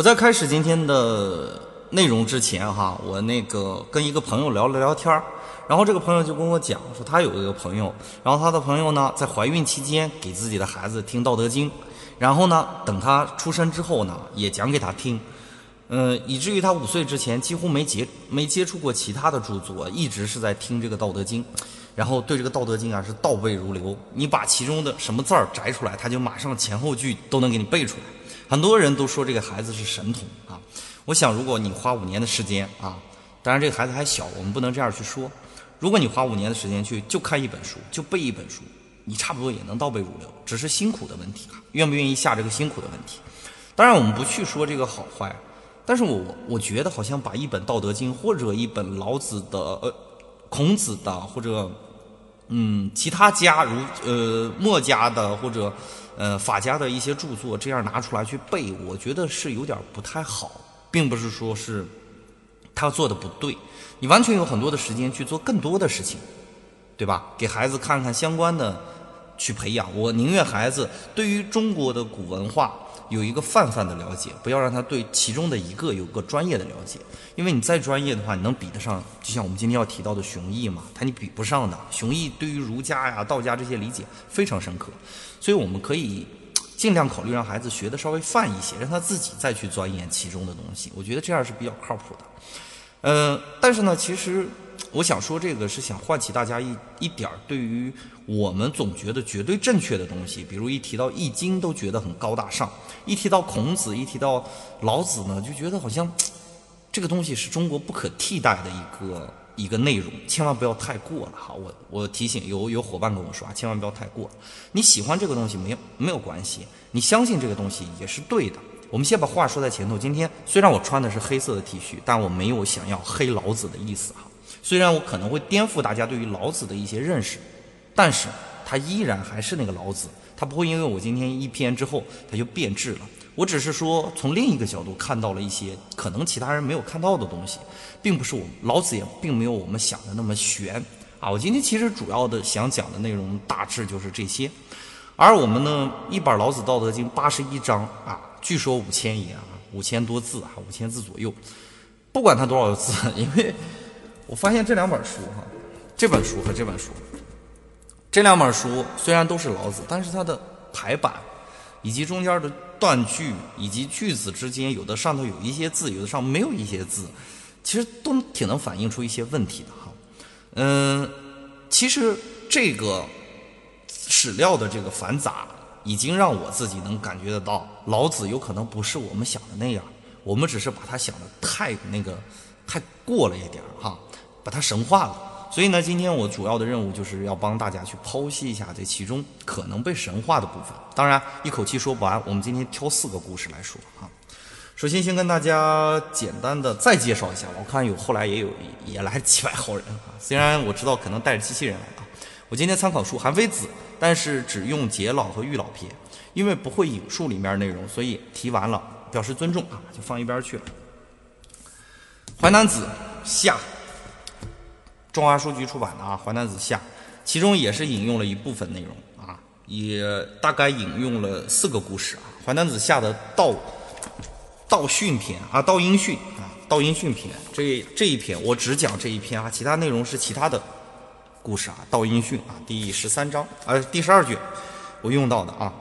我在开始今天的内容之前哈，我那个跟一个朋友聊了聊天儿然后这个朋友就跟我讲说，他有一个朋友，然后他的朋友呢在怀孕期间给自己的孩子听《道德经》，然后呢等他出生之后呢也讲给他听，嗯、以至于他五岁之前几乎没接没接触过其他的著作，一直是在听这个《道德经》，然后对这个《道德经》啊是倒背如流，你把其中的什么字儿摘出来，他就马上前后句都能给你背出来。很多人都说这个孩子是神童啊，我想如果你花五年的时间啊，当然这个孩子还小，我们不能这样去说。如果你花五年的时间去就看一本书，就背一本书，你差不多也能倒背如流，只是辛苦的问题啊，愿不愿意下这个辛苦的问题。当然我们不去说这个好坏，但是我我觉得好像把一本《道德经》或者一本老子的呃孔子的或者嗯，其他家如呃墨家的或者呃法家的一些著作，这样拿出来去背，我觉得是有点不太好，并不是说是他做的不对，你完全有很多的时间去做更多的事情，对吧？给孩子看看相关的去培养，我宁愿孩子对于中国的古文化有一个泛泛的了解，不要让他对其中的一个有个专业的了解。因为你再专业的话，你能比得上，就像我们今天要提到的熊毅嘛，他你比不上的。熊毅对于儒家呀、道家这些理解非常深刻，所以我们可以尽量考虑让孩子学的稍微泛一些，让他自己再去钻研其中的东西。我觉得这样是比较靠谱的。嗯，但是呢，其实我想说这个是想唤起大家一一点儿对于我们总觉得绝对正确的东西，比如一提到《易经》都觉得很高大上，一提到孔子，一提到老子呢，就觉得好像这个东西是中国不可替代的一个一个内容，千万不要太过了哈。我我提醒有有伙伴跟我说啊，千万不要太过。你喜欢这个东西没有没有关系，你相信这个东西也是对的。我们先把话说在前头。今天虽然我穿的是黑色的 T 恤，但我没有想要黑老子的意思哈。虽然我可能会颠覆大家对于老子的一些认识，但是他依然还是那个老子，他不会因为我今天一篇之后他就变质了。我只是说从另一个角度看到了一些可能其他人没有看到的东西，并不是我老子也并没有我们想的那么玄啊。我今天其实主要的想讲的内容大致就是这些，而我们呢一本老子《道德经》八十一章啊。据说五千言啊，五千多字啊，五千字左右。不管它多少字，因为我发现这两本书哈，这本书和这本书，这两本书虽然都是老子，但是它的排版以及中间的断句以及句子之间，有的上头有一些字，有的上没有一些字，其实都挺能反映出一些问题的哈。嗯，其实这个史料的这个繁杂。已经让我自己能感觉得到，老子有可能不是我们想的那样，我们只是把他想的太那个太过了一点哈，把它神化了。所以呢，今天我主要的任务就是要帮大家去剖析一下这其中可能被神化的部分。当然，一口气说不完，我们今天挑四个故事来说啊。首先，先跟大家简单的再介绍一下，我看有后来也有也来几百号人啊，虽然我知道可能带着机器人来啊。我今天参考书《韩非子》，但是只用解老和喻老篇，因为不会引述里面内容，所以提完了表示尊重啊，就放一边去了。《淮南子》下，中华书局出版的啊，《淮南子》下，其中也是引用了一部分内容啊，也大概引用了四个故事啊，《淮南子》下的道道训篇啊，道音训啊，道音训篇这这一篇我只讲这一篇啊，其他内容是其他的。故事啊，《道音训》啊，第十三章，呃，第十二卷，我用到的啊。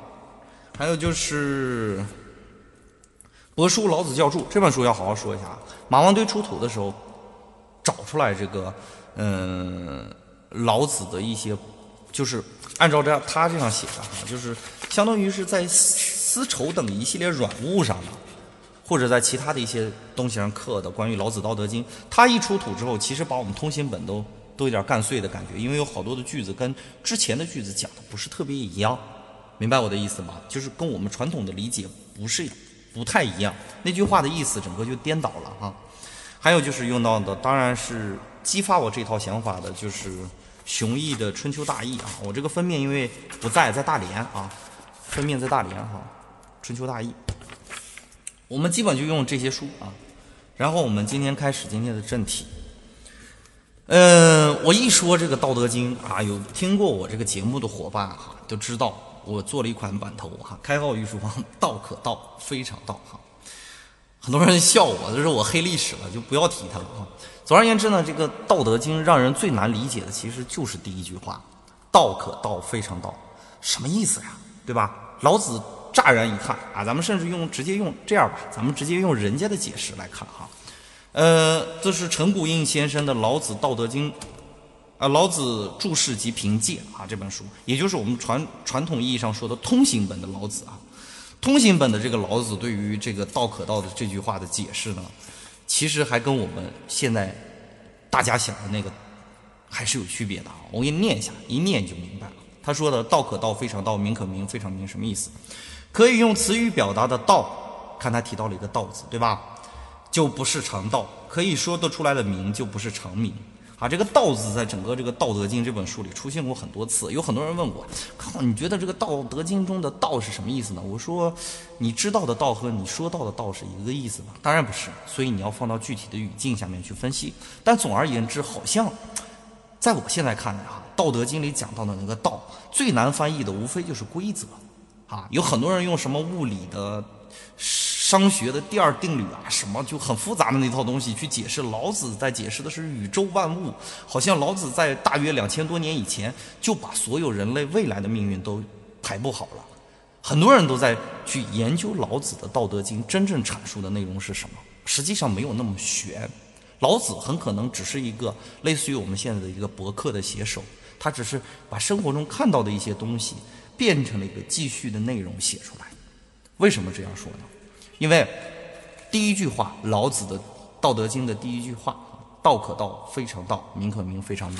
还有就是《帛书老子教注》这本书要好好说一下啊。马王堆出土的时候，找出来这个，嗯，老子的一些，就是按照这样他这样写的哈，就是相当于是在丝绸等一系列软物上的，或者在其他的一些东西上刻的关于老子《道德经》。他一出土之后，其实把我们通行本都。都有点干碎的感觉，因为有好多的句子跟之前的句子讲的不是特别一样，明白我的意思吗？就是跟我们传统的理解不是不太一样，那句话的意思整个就颠倒了哈。还有就是用到的，当然是激发我这套想法的，就是熊毅的《春秋大义》啊。我这个封面因为不在，在大连啊，封面在大连哈，《春秋大义》。我们基本就用这些书啊，然后我们今天开始今天的正题。嗯，我一说这个《道德经》啊，有听过我这个节目的伙伴哈，都知道我做了一款版头哈，开号御书房道可道，非常道哈。很多人笑我，这是我黑历史了，就不要提他了啊。总而言之呢，这个《道德经》让人最难理解的其实就是第一句话：“道可道，非常道。”什么意思呀？对吧？老子乍然一看啊，咱们甚至用直接用这样吧，咱们直接用人家的解释来看哈。呃，这是陈谷应先生的《老子道德经》啊，《老子注释及评介》啊这本书，也就是我们传传统意义上说的通行本的老子啊。通行本的这个老子对于这个“道可道”的这句话的解释呢？其实还跟我们现在大家想的那个还是有区别的啊！我给你念一下，一念就明白了。他说的“道可道，非常道；名可名，非常名”什么意思？可以用词语表达的道，看他提到了一个“道”字，对吧？就不是常道，可以说得出来的名，就不是常名。啊，这个“道”字在整个这个《道德经》这本书里出现过很多次。有很多人问我，靠，你觉得这个《道德经》中的“道”是什么意思呢？我说，你知道的“道”和你说到的“道”是一个意思吗？当然不是。所以你要放到具体的语境下面去分析。但总而言之，好像在我现在看来，哈，《道德经》里讲到的那个“道”，最难翻译的无非就是规则。啊，有很多人用什么物理的。商学的第二定律啊，什么就很复杂的那套东西去解释。老子在解释的是宇宙万物，好像老子在大约两千多年以前就把所有人类未来的命运都排布好了。很多人都在去研究老子的《道德经》真正阐述的内容是什么，实际上没有那么玄。老子很可能只是一个类似于我们现在的一个博客的写手，他只是把生活中看到的一些东西变成了一个继续的内容写出来。为什么这样说呢？因为第一句话，老子的《道德经》的第一句话，“道可道，非常道；名可名，非常名。”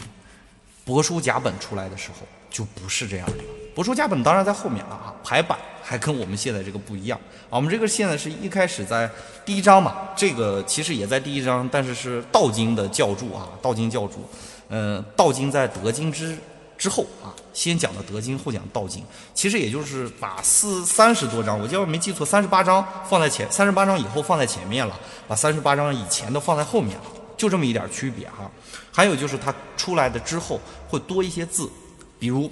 帛书甲本出来的时候就不是这样的。帛书甲本当然在后面了啊，排版还跟我们现在这个不一样啊。我们这个现在是一开始在第一章嘛，这个其实也在第一章，但是是道经的教注啊，道经教注。嗯，道经在德经之。之后啊，先讲的《德经》，后讲《道经》，其实也就是把四三十多章，我要是没记错，三十八章放在前，三十八章以后放在前面了，把三十八章以前的放在后面了，就这么一点区别哈。还有就是它出来的之后会多一些字，比如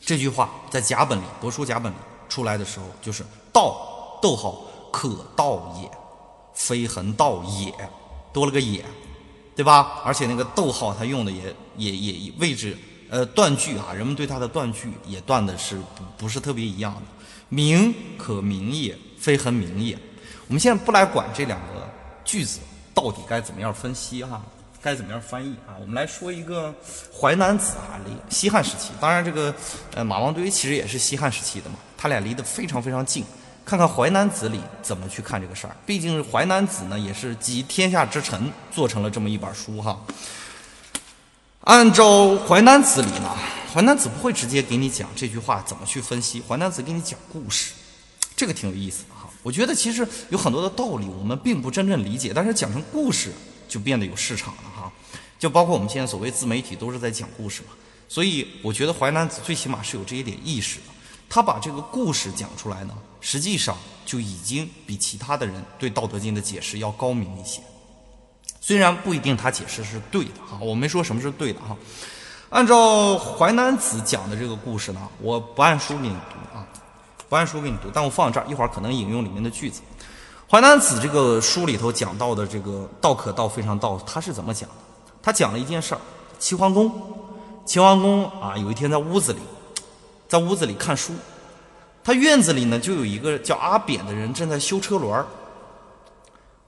这句话在甲本里，帛书甲本里出来的时候，就是“道，逗号可道也，非恒道也”，多了个“也”，对吧？而且那个逗号它用的也也也位置。呃，断句啊，人们对它的断句也断的是不不是特别一样的。名可名也，非恒名也。我们现在不来管这两个句子到底该怎么样分析哈，该怎么样翻译啊？我们来说一个《淮南子》啊，离西汉时期。当然，这个呃马王堆其实也是西汉时期的嘛，他俩离得非常非常近。看看《淮南子》里怎么去看这个事儿。毕竟《淮南子》呢，也是集天下之臣做成了这么一本书哈。按照《淮南子》里呢，《淮南子》不会直接给你讲这句话怎么去分析，《淮南子》给你讲故事，这个挺有意思的哈。我觉得其实有很多的道理我们并不真正理解，但是讲成故事就变得有市场了哈。就包括我们现在所谓自媒体都是在讲故事嘛，所以我觉得《淮南子》最起码是有这一点意识的。他把这个故事讲出来呢，实际上就已经比其他的人对《道德经》的解释要高明一些。虽然不一定他解释是对的哈，我没说什么是对的哈。按照《淮南子》讲的这个故事呢，我不按书给你读啊，不按书给你读，但我放这儿，一会儿可能引用里面的句子。《淮南子》这个书里头讲到的这个“道可道，非常道”，他是怎么讲的？他讲了一件事儿：齐桓公，齐桓公啊，有一天在屋子里，在屋子里看书，他院子里呢就有一个叫阿扁的人正在修车轮儿。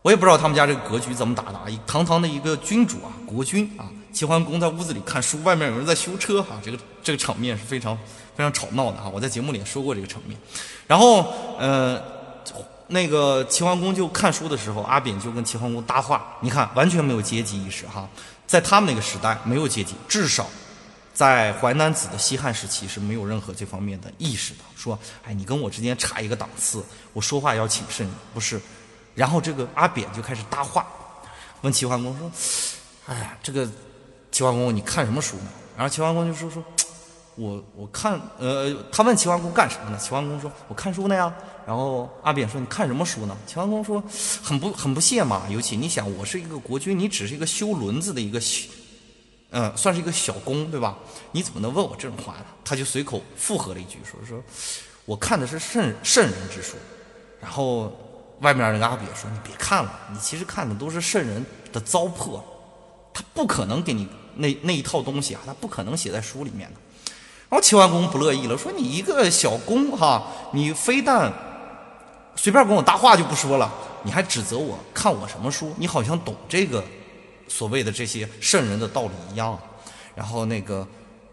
我也不知道他们家这个格局怎么打的啊！堂堂的一个君主啊，国君啊，齐桓公在屋子里看书，外面有人在修车哈，这个这个场面是非常非常吵闹的哈。我在节目里也说过这个场面。然后呃，那个齐桓公就看书的时候，阿扁就跟齐桓公搭话，你看完全没有阶级意识哈，在他们那个时代没有阶级，至少在淮南子的西汉时期是没有任何这方面的意识的。说哎，你跟我之间差一个档次，我说话要谨慎，不是。然后这个阿扁就开始搭话，问齐桓公说：“哎呀，这个齐桓公，你看什么书呢？”然后齐桓公就说：“说，我我看，呃，他问齐桓公干什么呢？齐桓公说：我看书呢呀。然后阿扁说：你看什么书呢？齐桓公说：很不很不屑嘛。尤其你想，我是一个国君，你只是一个修轮子的一个小，嗯，算是一个小工，对吧？你怎么能问我这种话呢？他就随口附和了一句，说：说，我看的是圣圣人之书。然后。外面那个阿扁说：“你别看了，你其实看的都是圣人的糟粕，他不可能给你那那一套东西啊，他不可能写在书里面的。”然后齐桓公不乐意了，说：“你一个小公哈，你非但随便跟我搭话就不说了，你还指责我看我什么书？你好像懂这个所谓的这些圣人的道理一样。”然后那个，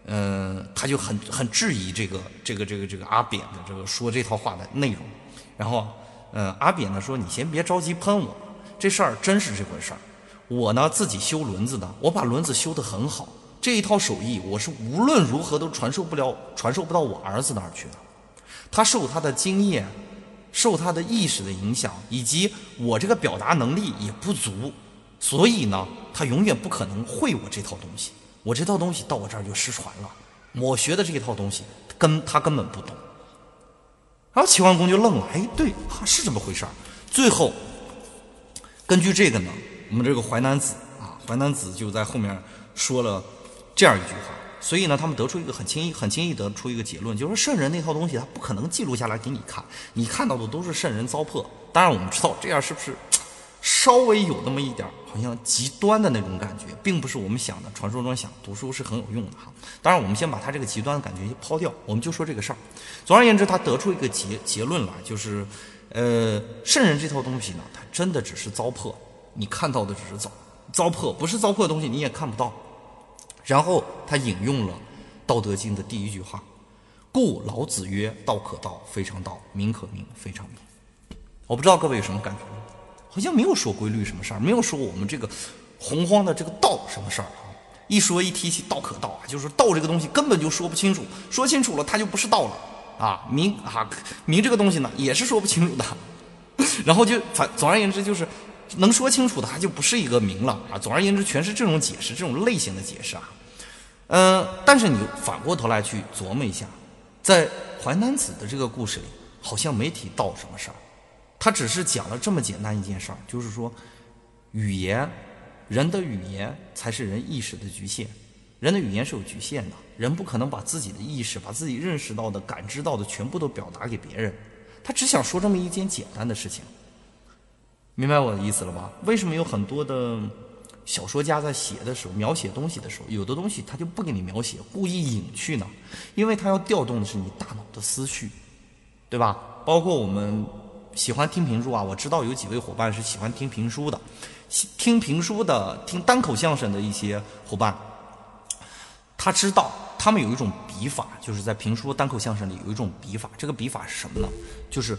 嗯，他就很很质疑这个这个这个这个阿扁的这个说这套话的内容。然后，嗯，阿扁呢说：“你先别着急喷我，这事儿真是这回事儿。我呢自己修轮子的，我把轮子修得很好。这一套手艺，我是无论如何都传授不了，传授不到我儿子那儿去的。他受他的经验，受他的意识的影响，以及我这个表达能力也不足，所以呢，他永远不可能会我这套东西。我这套东西到我这儿就失传了。我学的这一套东西，根他根本不懂。”然后齐桓公就愣了，哎，对，是这么回事儿。最后，根据这个呢，我们这个淮南子啊，淮南子就在后面说了这样一句话。所以呢，他们得出一个很轻易、很轻易得出一个结论，就是圣人那套东西他不可能记录下来给你看，你看到的都是圣人糟粕。当然，我们知道这样是不是？稍微有那么一点好像极端的那种感觉，并不是我们想的。传说中想读书是很有用的哈。当然，我们先把他这个极端的感觉抛掉，我们就说这个事儿。总而言之，他得出一个结结论来，就是，呃，圣人这套东西呢，它真的只是糟粕，你看到的只是糟糟粕，不是糟粕的东西你也看不到。然后他引用了《道德经》的第一句话：“故老子曰：道可道，非常道；名可名，非常名。”我不知道各位有什么感觉。好像没有说规律什么事儿，没有说我们这个洪荒的这个道什么事儿啊。一说一提起道可道啊，就是道这个东西根本就说不清楚，说清楚了它就不是道了啊。名啊名这个东西呢也是说不清楚的，然后就反总而言之就是能说清楚的它就不是一个名了啊。总而言之全是这种解释，这种类型的解释啊。嗯，但是你反过头来去琢磨一下，在淮南子的这个故事里，好像没提道什么事儿。他只是讲了这么简单一件事儿，就是说，语言，人的语言才是人意识的局限。人的语言是有局限的，人不可能把自己的意识、把自己认识到的、感知到的全部都表达给别人。他只想说这么一件简单的事情，明白我的意思了吧？为什么有很多的小说家在写的时候、描写东西的时候，有的东西他就不给你描写，故意隐去呢？因为他要调动的是你大脑的思绪，对吧？包括我们。喜欢听评书啊！我知道有几位伙伴是喜欢听评书的，听评书的、听单口相声的一些伙伴，他知道他们有一种笔法，就是在评书、单口相声里有一种笔法。这个笔法是什么呢？就是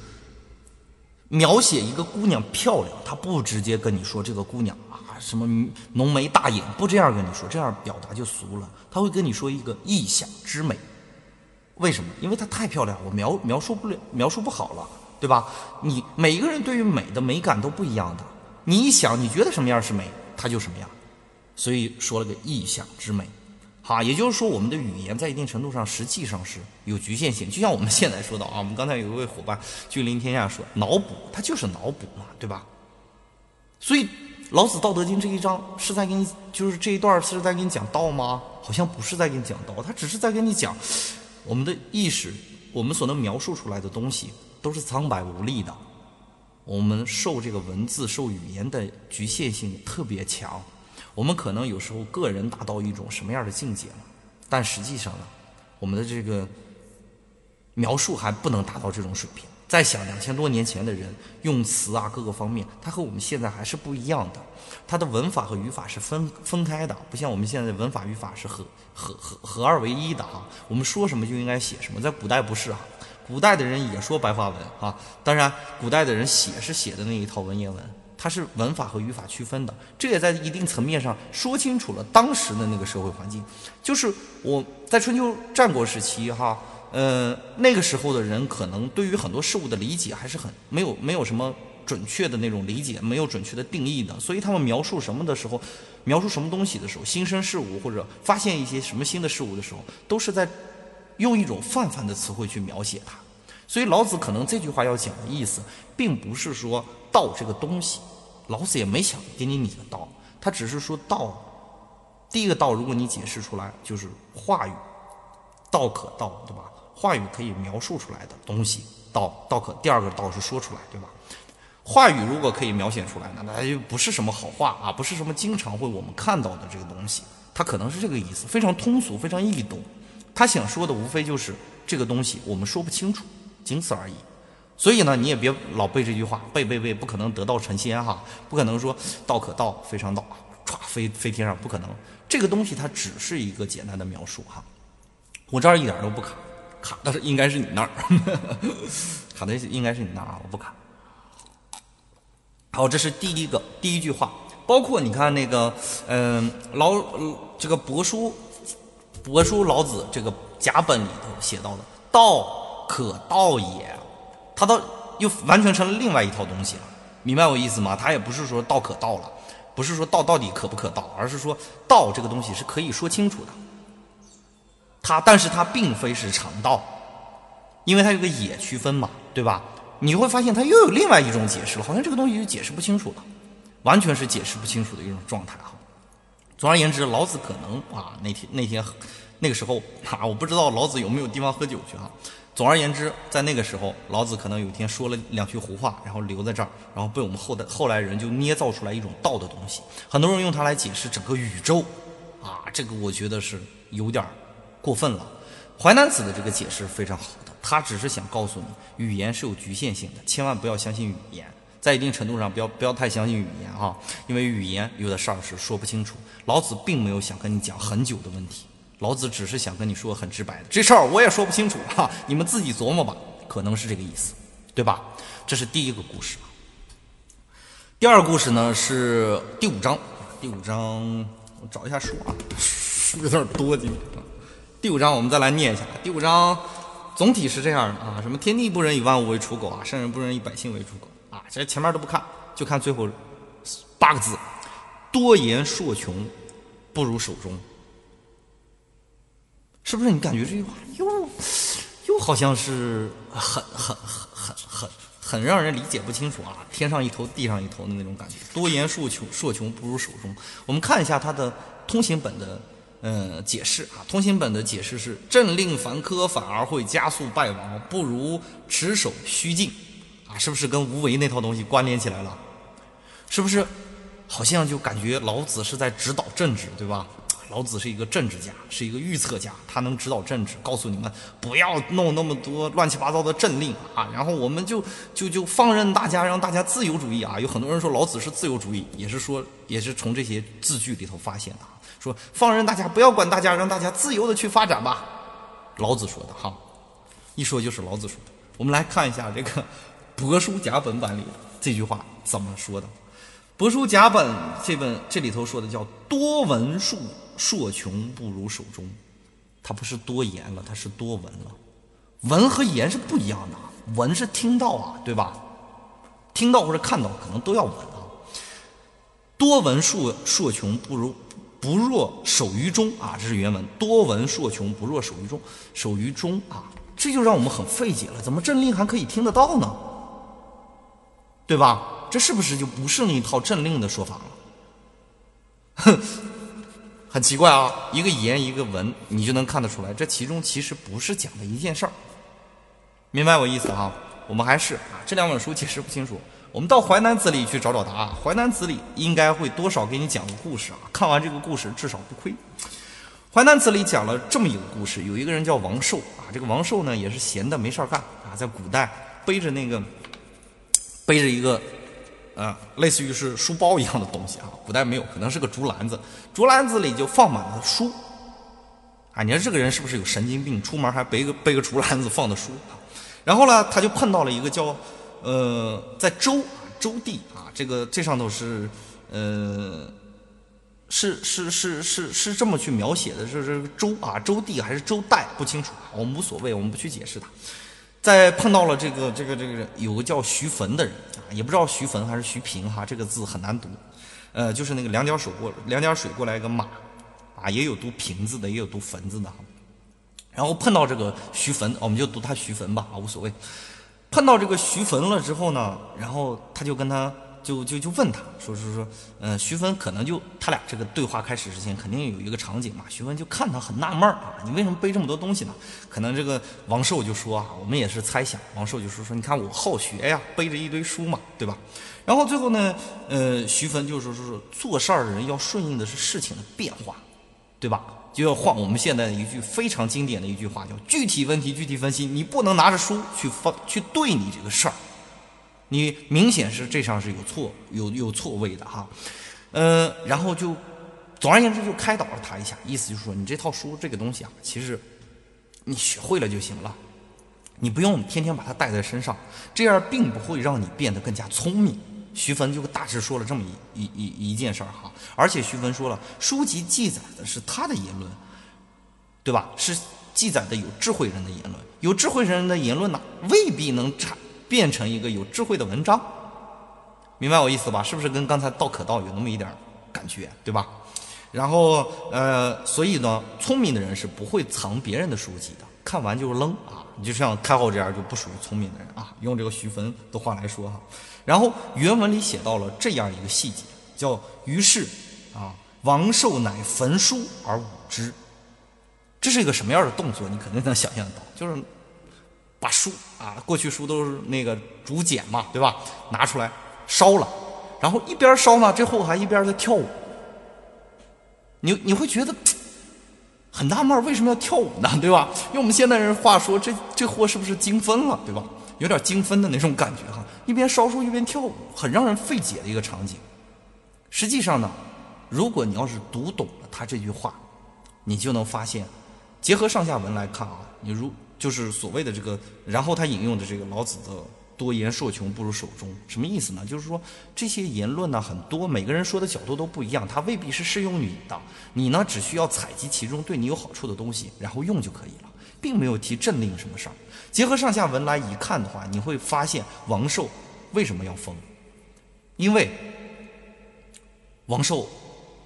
描写一个姑娘漂亮，他不直接跟你说这个姑娘啊什么浓眉大眼，不这样跟你说，这样表达就俗了。他会跟你说一个意象之美。为什么？因为她太漂亮，我描描述不了，描述不好了。对吧？你每一个人对于美的美感都不一样的。你一想，你觉得什么样是美，它就什么样。所以说了个意象之美，好，也就是说，我们的语言在一定程度上实际上是有局限性。就像我们现在说的啊，我们刚才有一位伙伴君临天下说，脑补，它就是脑补嘛，对吧？所以老子《道德经》这一章是在给你，就是这一段是在给你讲道吗？好像不是在给你讲道，他只是在跟你讲我们的意识，我们所能描述出来的东西。都是苍白无力的，我们受这个文字、受语言的局限性特别强。我们可能有时候个人达到一种什么样的境界呢？但实际上呢，我们的这个描述还不能达到这种水平。再想两千多年前的人用词啊，各个方面，他和我们现在还是不一样的。他的文法和语法是分分开的，不像我们现在文法语法是合合合合二为一的哈。我们说什么就应该写什么，在古代不是啊。古代的人也说白话文啊，当然，古代的人写是写的那一套文言文，它是文法和语法区分的，这也在一定层面上说清楚了当时的那个社会环境。就是我在春秋战国时期哈，呃，那个时候的人可能对于很多事物的理解还是很没有没有什么准确的那种理解，没有准确的定义的，所以他们描述什么的时候，描述什么东西的时候，新生事物或者发现一些什么新的事物的时候，都是在。用一种泛泛的词汇去描写它，所以老子可能这句话要讲的意思，并不是说道这个东西，老子也没想给你拟个道，他只是说道，第一个道，如果你解释出来，就是话语，道可道，对吧？话语可以描述出来的东西，道道可，第二个道是说出来，对吧？话语如果可以描写出来，那那就不是什么好话啊，不是什么经常会我们看到的这个东西，它可能是这个意思，非常通俗，非常易懂。他想说的无非就是这个东西我们说不清楚，仅此而已。所以呢，你也别老背这句话，背背背，不可能得道成仙哈，不可能说道可道非常道，歘飞飞天上，不可能。这个东西它只是一个简单的描述哈。我这儿一点都不卡，卡的是应该是你那儿，卡的应该是你那儿啊，我不卡。好，这是第一个第一句话，包括你看那个，嗯，老这个帛书，帛书老子这个甲本里头写到的“道可道也”，他倒又完全成了另外一套东西了，明白我意思吗？他也不是说道可道了，不是说道到底可不可道，而是说道这个东西是可以说清楚的。它，但是它并非是常道，因为它有个也区分嘛，对吧？你会发现它又有另外一种解释了，好像这个东西就解释不清楚了，完全是解释不清楚的一种状态哈。总而言之，老子可能啊那天那天那个时候啊，我不知道老子有没有地方喝酒去哈。总而言之，在那个时候，老子可能有一天说了两句胡话，然后留在这儿，然后被我们后代后来人就捏造出来一种道的东西，很多人用它来解释整个宇宙啊，这个我觉得是有点过分了。淮南子的这个解释非常好的。他只是想告诉你，语言是有局限性的，千万不要相信语言。在一定程度上，不要不要太相信语言哈，因为语言有的事儿是说不清楚。老子并没有想跟你讲很久的问题，老子只是想跟你说很直白的，这事儿我也说不清楚哈，你们自己琢磨吧，可能是这个意思，对吧？这是第一个故事。第二个故事呢是第五章，第五章我找一下书啊，书有点多今天。第五章我们再来念一下，第五章。总体是这样的啊，什么天地不仁，以万物为刍狗啊，圣人不仁，以百姓为刍狗啊。这前面都不看，就看最后八个字：多言数穷，不如守中。是不是？你感觉这句话又又好像是很很很很很很让人理解不清楚啊？天上一头，地上一头的那种感觉。多言数穷，数穷不如守中。我们看一下它的通行本的。呃，解释啊，通行本的解释是：政令繁苛，反而会加速败亡，不如持守虚静。是不是跟无为那套东西关联起来了？是不是？好像就感觉老子是在指导政治，对吧？老子是一个政治家，是一个预测家，他能指导政治，告诉你们不要弄那么多乱七八糟的政令啊，然后我们就就就放任大家，让大家自由主义啊。有很多人说老子是自由主义，也是说也是从这些字句里头发现的。说放任大家，不要管大家，让大家自由的去发展吧。老子说的哈，一说就是老子说的。我们来看一下这个《帛书甲本》版里这句话怎么说的。《帛书甲本》这本这里头说的叫“多闻数数穷，不如守中”，它不是多言了，它是多闻了。闻和言是不一样的，闻是听到啊，对吧？听到或者看到，可能都要闻啊。多闻数数穷，不如。不若守于中啊，这是原文。多闻数穷，不若守于中。守于中啊，这就让我们很费解了。怎么政令还可以听得到呢？对吧？这是不是就不是那一套政令的说法了？哼，很奇怪啊。一个言，一个文，你就能看得出来，这其中其实不是讲的一件事儿。明白我意思哈？我们还是啊，这两本书解释不清楚。我们到《淮南子》里去找找答案，《淮南子》里应该会多少给你讲个故事啊！看完这个故事，至少不亏。《淮南子》里讲了这么一个故事：有一个人叫王寿啊，这个王寿呢也是闲的没事干啊，在古代背着那个背着一个啊，类似于是书包一样的东西啊，古代没有，可能是个竹篮子，竹篮子里就放满了书啊。你说这个人是不是有神经病？出门还背个背个竹篮子放的书啊？然后呢，他就碰到了一个叫。呃，在周周地啊，这个这上头是，呃，是是是是是这么去描写的，是是周啊，周地还是周代不清楚，我们无所谓，我们不去解释它。在碰到了这个这个这个有个叫徐坟的人啊，也不知道徐坟还是徐平哈，这个字很难读，呃，就是那个两点水过两点水过来一个马啊，也有读平字的，也有读坟字的哈。然后碰到这个徐坟，我们就读他徐坟吧啊，无所谓。碰到这个徐坟了之后呢，然后他就跟他就就就问他说说说，呃，徐芬可能就他俩这个对话开始之前，肯定有一个场景嘛。徐芬就看他很纳闷啊，你为什么背这么多东西呢？可能这个王寿就说啊，我们也是猜想。王寿就说说，你看我好学呀，背着一堆书嘛，对吧？然后最后呢，呃，徐芬就说说说，做事儿的人要顺应的是事情的变化，对吧？就要换我们现在的一句非常经典的一句话，叫具体问题具体分析。你不能拿着书去放去对你这个事儿。你明显是这上是有错有有错位的哈，呃，然后就总而言之就开导了他一下，意思就是说你这套书这个东西啊，其实你学会了就行了，你不用天天把它带在身上，这样并不会让你变得更加聪明。徐芬就大致说了这么一一一一件事儿哈，而且徐芬说了，书籍记载的是他的言论，对吧？是记载的有智慧人的言论，有智慧人的言论呢，未必能产。变成一个有智慧的文章，明白我意思吧？是不是跟刚才道可道有那么一点感觉，对吧？然后呃，所以呢，聪明的人是不会藏别人的书籍的，看完就扔啊。你就像太后这样就不属于聪明的人啊。用这个徐坟的话来说哈，然后原文里写到了这样一个细节，叫于是啊，王寿乃焚书而舞之。这是一个什么样的动作？你肯定能想象到，就是。把书啊，过去书都是那个竹简嘛，对吧？拿出来烧了，然后一边烧呢，这后还一边在跳舞。你你会觉得很纳闷，为什么要跳舞呢？对吧？用我们现代人话说，这这货是不是精分了？对吧？有点精分的那种感觉哈，一边烧书一边跳舞，很让人费解的一个场景。实际上呢，如果你要是读懂了他这句话，你就能发现，结合上下文来看啊，你如。就是所谓的这个，然后他引用的这个老子的“多言数穷，不如守中”，什么意思呢？就是说这些言论呢很多，每个人说的角度都不一样，它未必是适用于你的。你呢只需要采集其中对你有好处的东西，然后用就可以了，并没有提政令什么事儿。结合上下文来一看的话，你会发现王寿为什么要封？因为王寿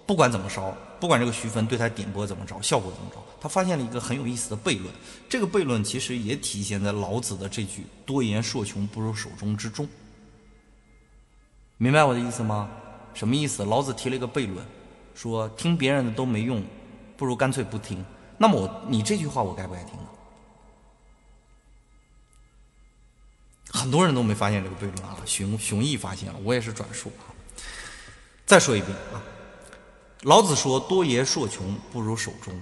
不管怎么烧。不管这个徐芬对他点播怎么着，效果怎么着，他发现了一个很有意思的悖论。这个悖论其实也体现在老子的这句“多言数穷，不如守中”之中。明白我的意思吗？什么意思？老子提了一个悖论，说听别人的都没用，不如干脆不听。那么我你这句话我该不该听呢？很多人都没发现这个悖论啊，熊熊毅发现了，我也是转述啊。再说一遍啊。老子说：“多言数穷，不如守中。”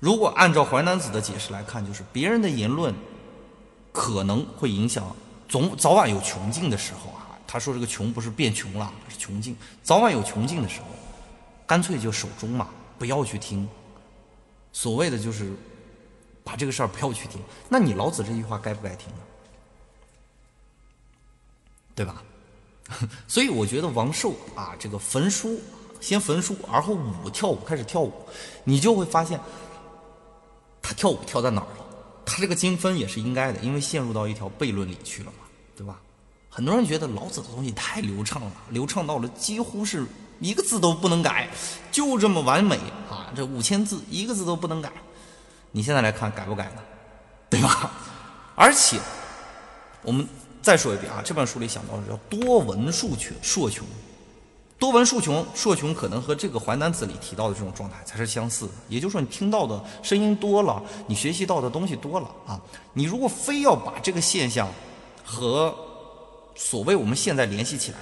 如果按照淮南子的解释来看，就是别人的言论可能会影响，总早晚有穷尽的时候啊。他说这个穷不是变穷了，是穷尽，早晚有穷尽的时候，干脆就守中嘛，不要去听。所谓的就是把这个事儿不要去听。那你老子这句话该不该听呢？对吧？所以我觉得王寿啊，这个焚书。先焚书，而后舞跳舞，开始跳舞，你就会发现，他跳舞跳在哪儿了？他这个精分也是应该的，因为陷入到一条悖论里去了嘛，对吧？很多人觉得老子的东西太流畅了，流畅到了几乎是一个字都不能改，就这么完美啊！这五千字一个字都不能改，你现在来看改不改呢？对吧？而且我们再说一遍啊，这本书里想到的叫多闻数穷，数穷。多闻数穷，数穷可能和这个《淮南子》里提到的这种状态才是相似的。也就是说，你听到的声音多了，你学习到的东西多了啊。你如果非要把这个现象和所谓我们现在联系起来，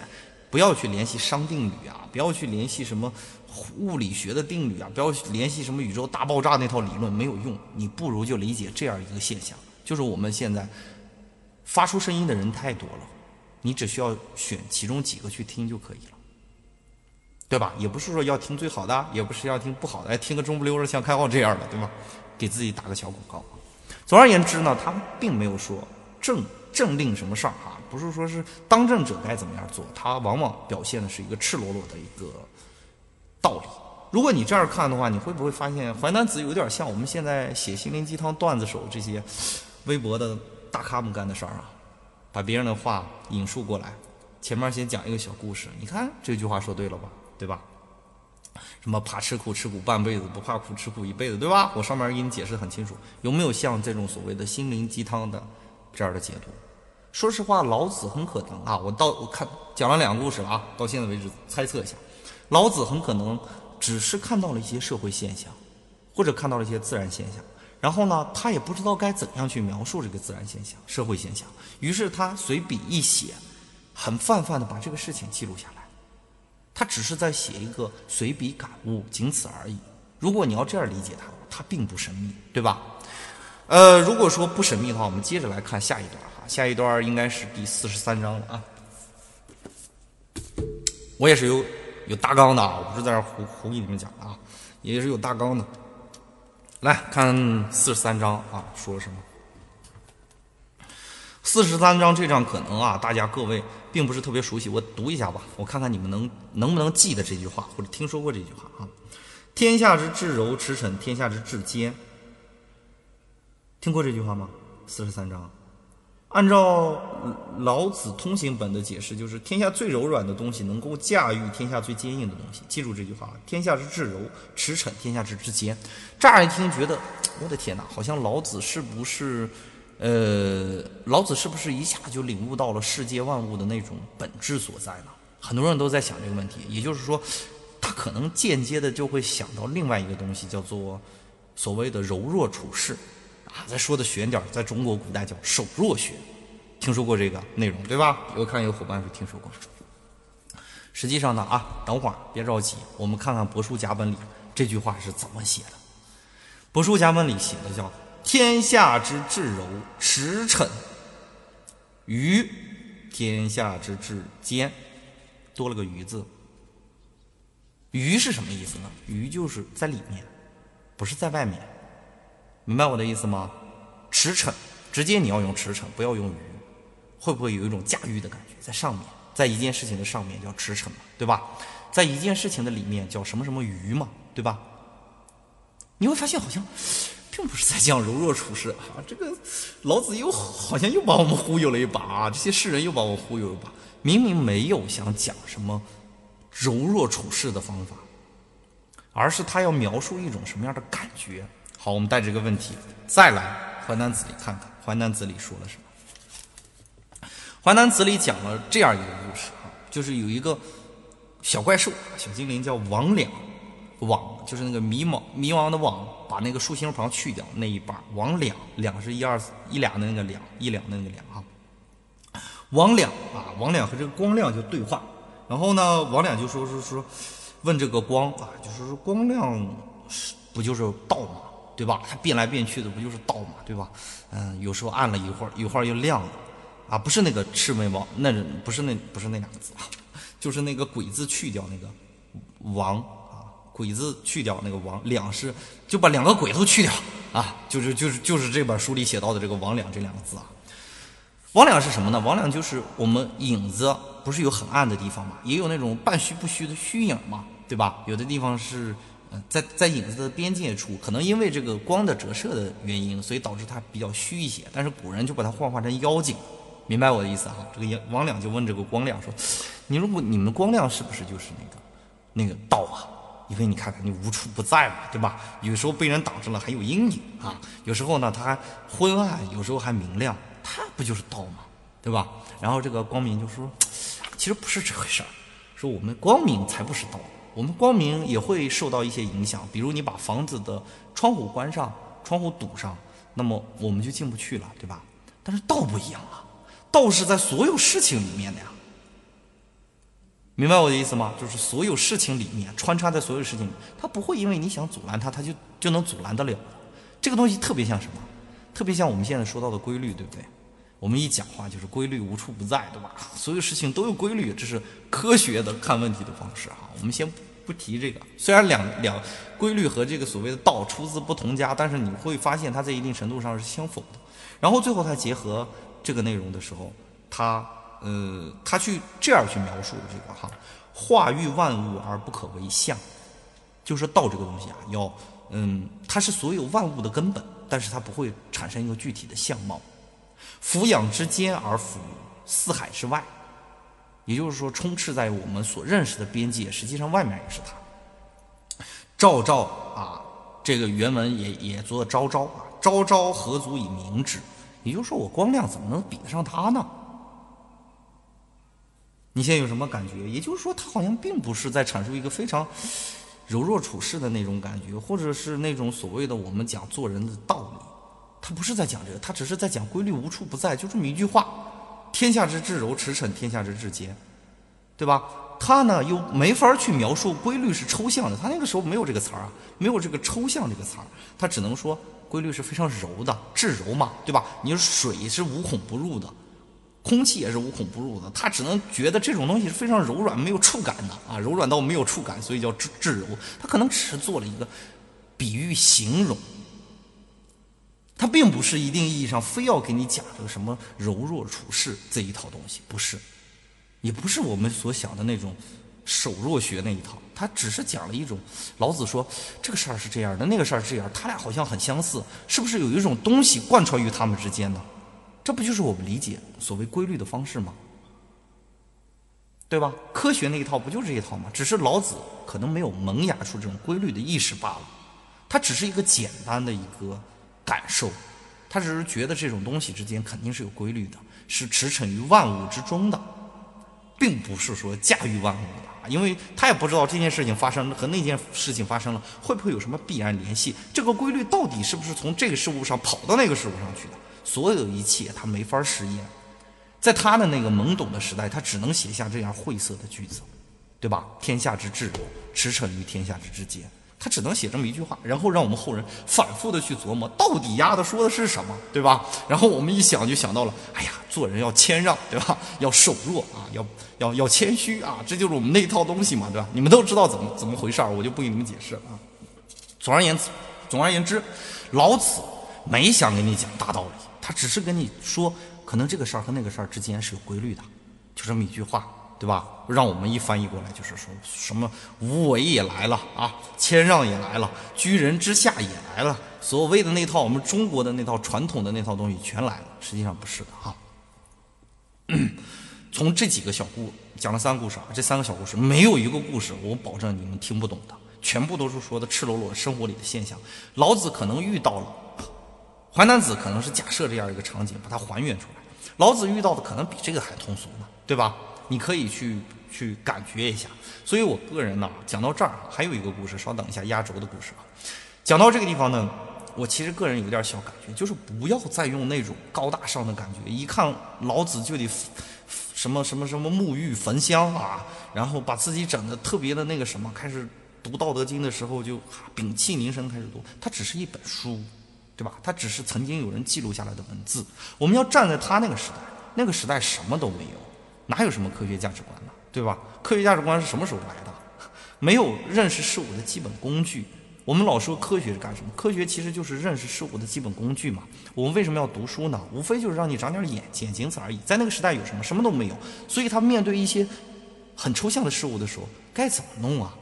不要去联系熵定律啊，不要去联系什么物理学的定律啊，不要联系什么宇宙大爆炸那套理论，没有用。你不如就理解这样一个现象，就是我们现在发出声音的人太多了，你只需要选其中几个去听就可以了。对吧？也不是说要听最好的，也不是要听不好的，哎听个中不溜的像开号这样的，对吧？给自己打个小广告。总而言之呢，他并没有说政政令什么事儿哈，不是说是当政者该怎么样做，他往往表现的是一个赤裸裸的一个道理。如果你这样看的话，你会不会发现淮南子有点像我们现在写心灵鸡汤段子手这些微博的大咖们干的事儿啊？把别人的话引述过来，前面先讲一个小故事，你看这句话说对了吧？对吧？什么怕吃苦吃苦半辈子，不怕苦吃苦一辈子，对吧？我上面给你解释很清楚，有没有像这种所谓的心灵鸡汤的这样的解读？说实话，老子很可能啊，我到我看讲了两个故事了啊，到现在为止猜测一下，老子很可能只是看到了一些社会现象，或者看到了一些自然现象，然后呢，他也不知道该怎样去描述这个自然现象、社会现象，于是他随笔一写，很泛泛的把这个事情记录下来，他只是在写一个随笔感悟，仅此而已。如果你要这样理解他，他并不神秘，对吧？呃，如果说不神秘的话，我们接着来看下一段哈，下一段应该是第四十三章了啊。我也是有有大纲的啊，我不是在这胡胡给你们讲的啊，也是有大纲的。来看四十三章啊，说什么？四十三章这章可能啊，大家各位并不是特别熟悉，我读一下吧，我看看你们能能不能记得这句话，或者听说过这句话啊。天下之至柔，驰骋；天下之至坚。听过这句话吗？四十三章，按照老子通行本的解释，就是天下最柔软的东西能够驾驭天下最坚硬的东西。记住这句话：天下之至柔，驰骋；天下之至坚。乍一听觉得，我的天哪，好像老子是不是？呃，老子是不是一下就领悟到了世界万物的那种本质所在呢？很多人都在想这个问题。也就是说。他可能间接的就会想到另外一个东西，叫做所谓的柔弱处世啊。再说的玄点，在中国古代叫守弱学，听说过这个内容对吧？我看有伙伴是听说过。实际上呢啊，等会儿别着急，我们看看帛书甲本里这句话是怎么写的。帛书甲本里写的叫“天下之至柔，驰骋于天下之至坚”，多了个“于”字。于是什么意思呢？于就是在里面，不是在外面，明白我的意思吗？驰骋，直接你要用驰骋，不要用于，会不会有一种驾驭的感觉？在上面，在一件事情的上面叫驰骋嘛，对吧？在一件事情的里面叫什么什么鱼嘛，对吧？你会发现好像并不是在讲柔弱处世啊，这个老子又好像又把我们忽悠了一把啊，这些世人又把我忽悠一把，明明没有想讲什么。柔弱处事的方法，而是他要描述一种什么样的感觉？好，我们带着这个问题再来《淮南子》里看看，《淮南子》里说了什么？《淮南子》里讲了这样一个故事啊，就是有一个小怪兽、小精灵叫王两，网就是那个迷茫迷茫的网，把那个竖心旁去掉那一半，王两两是一二一两的那个两，一两的那个两啊。王两啊，王两和这个光亮就对话。然后呢，王两就说说说，问这个光啊，就是说光亮是不就是道嘛，对吧？它变来变去的不就是道嘛，对吧？嗯，有时候暗了一会儿，一会儿又亮了，啊，不是那个魑魅魍，那不是那不是那两个字啊，就是那个鬼字去掉那个王，鬼字去掉那个王，两是就把两个鬼都去掉啊，就是就是就是这本书里写到的这个王两这两个字啊。王两是什么呢？王两就是我们影子不是有很暗的地方嘛，也有那种半虚不虚的虚影嘛，对吧？有的地方是，在在影子的边界处，可能因为这个光的折射的原因，所以导致它比较虚一些。但是古人就把它幻化成妖精，明白我的意思哈？这个王两就问这个光亮说：“你如果你们光亮是不是就是那个那个道啊？因为你看看你无处不在嘛，对吧？有时候被人挡住了还有阴影啊，有时候呢它还昏暗，有时候还明亮。”它不就是道吗？对吧？然后这个光明就说：“其实不是这回事儿，说我们光明才不是道，我们光明也会受到一些影响。比如你把房子的窗户关上，窗户堵上，那么我们就进不去了，对吧？但是道不一样啊，道是在所有事情里面的呀，明白我的意思吗？就是所有事情里面穿插在所有事情里，它不会因为你想阻拦它，它就就能阻拦得了。这个东西特别像什么？特别像我们现在说到的规律，对不对？我们一讲话就是规律无处不在，对吧？所有事情都有规律，这是科学的看问题的方式哈。我们先不提这个，虽然两两规律和这个所谓的道出自不同家，但是你会发现它在一定程度上是相符的。然后最后他结合这个内容的时候，它呃，他去这样去描述的这个哈，化育万物而不可为相，就是道这个东西啊，要嗯，它是所有万物的根本，但是它不会产生一个具体的相貌。俯仰之间而俯四海之外，也就是说，充斥在我们所认识的边界，实际上外面也是它。昭昭啊，这个原文也也做昭昭啊，昭昭何足以明之？也就是说，我光亮怎么能比得上它呢？你现在有什么感觉？也就是说，他好像并不是在阐述一个非常柔弱处世的那种感觉，或者是那种所谓的我们讲做人的道理。他不是在讲这个，他只是在讲规律无处不在，就这么一句话：天下之至柔，驰骋天下之至坚，对吧？他呢又没法去描述规律是抽象的，他那个时候没有这个词儿啊，没有这个抽象这个词儿，他只能说规律是非常柔的，至柔嘛，对吧？你说水是无孔不入的，空气也是无孔不入的，他只能觉得这种东西是非常柔软，没有触感的啊，柔软到没有触感，所以叫至至柔。他可能只是做了一个比喻形容，他并不是一定意义上非要给你讲这个什么柔弱处世这一套东西，不是。也不是我们所想的那种手弱学那一套，他只是讲了一种老子说这个事儿是这样的，那个事儿是这样，他俩好像很相似，是不是有一种东西贯穿于他们之间呢？这不就是我们理解所谓规律的方式吗？对吧？科学那一套不就是这一套吗？只是老子可能没有萌芽出这种规律的意识罢了，他只是一个简单的一个感受，他只是觉得这种东西之间肯定是有规律的，是驰骋于万物之中的。并不是说驾驭万物的，因为他也不知道这件事情发生和那件事情发生了会不会有什么必然联系，这个规律到底是不是从这个事物上跑到那个事物上去的？所有一切他没法实验，在他的那个懵懂的时代，他只能写下这样晦涩的句子，对吧？天下之至，驰骋于天下之之间。他只能写这么一句话，然后让我们后人反复的去琢磨，到底丫的说的是什么，对吧？然后我们一想就想到了，哎呀，做人要谦让，对吧？要守弱啊，要要要谦虚啊，这就是我们那一套东西嘛，对吧？你们都知道怎么怎么回事儿，我就不给你们解释了啊。总而言之，总而言之，老子没想跟你讲大道理，他只是跟你说，可能这个事儿和那个事儿之间是有规律的，就这么一句话。对吧？让我们一翻译过来，就是说什么无为也来了啊，谦让也来了，居人之下也来了。所谓的那套我们中国的那套传统的那套东西全来了，实际上不是的哈。从这几个小故讲了三个故事啊，这三个小故事没有一个故事我保证你们听不懂的，全部都是说的赤裸裸生活里的现象。老子可能遇到了，淮南子可能是假设这样一个场景，把它还原出来。老子遇到的可能比这个还通俗呢，对吧？你可以去去感觉一下，所以我个人呢讲到这儿还有一个故事，稍等一下压轴的故事啊。讲到这个地方呢，我其实个人有点小感觉，就是不要再用那种高大上的感觉，一看老子就得什么什么什么沐浴焚香啊，然后把自己整的特别的那个什么，开始读《道德经》的时候就屏气凝神开始读，它只是一本书，对吧？它只是曾经有人记录下来的文字，我们要站在他那个时代，那个时代什么都没有。哪有什么科学价值观呢？对吧？科学价值观是什么时候来的？没有认识事物的基本工具。我们老说科学是干什么？科学其实就是认识事物的基本工具嘛。我们为什么要读书呢？无非就是让你长点眼睛，仅此而已。在那个时代有什么？什么都没有。所以他面对一些很抽象的事物的时候，该怎么弄啊？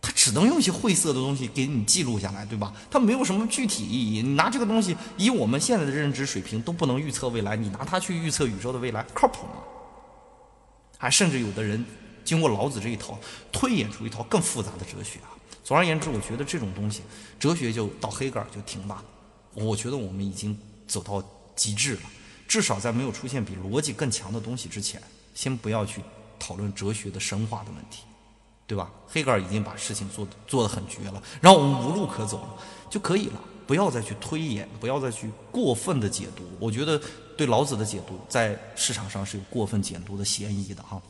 他只能用一些晦涩的东西给你记录下来，对吧？他没有什么具体意义。你拿这个东西，以我们现在的认知水平都不能预测未来，你拿它去预测宇宙的未来，靠谱吗？还甚至有的人经过老子这一套，推演出一套更复杂的哲学啊。总而言之，我觉得这种东西，哲学就到黑格尔就停吧。我觉得我们已经走到极致了，至少在没有出现比逻辑更强的东西之前，先不要去讨论哲学的深化的问题，对吧？黑格尔已经把事情做做得很绝了，让我们无路可走了就可以了。不要再去推演，不要再去过分的解读。我觉得对老子的解读在市场上是有过分解读的嫌疑的哈，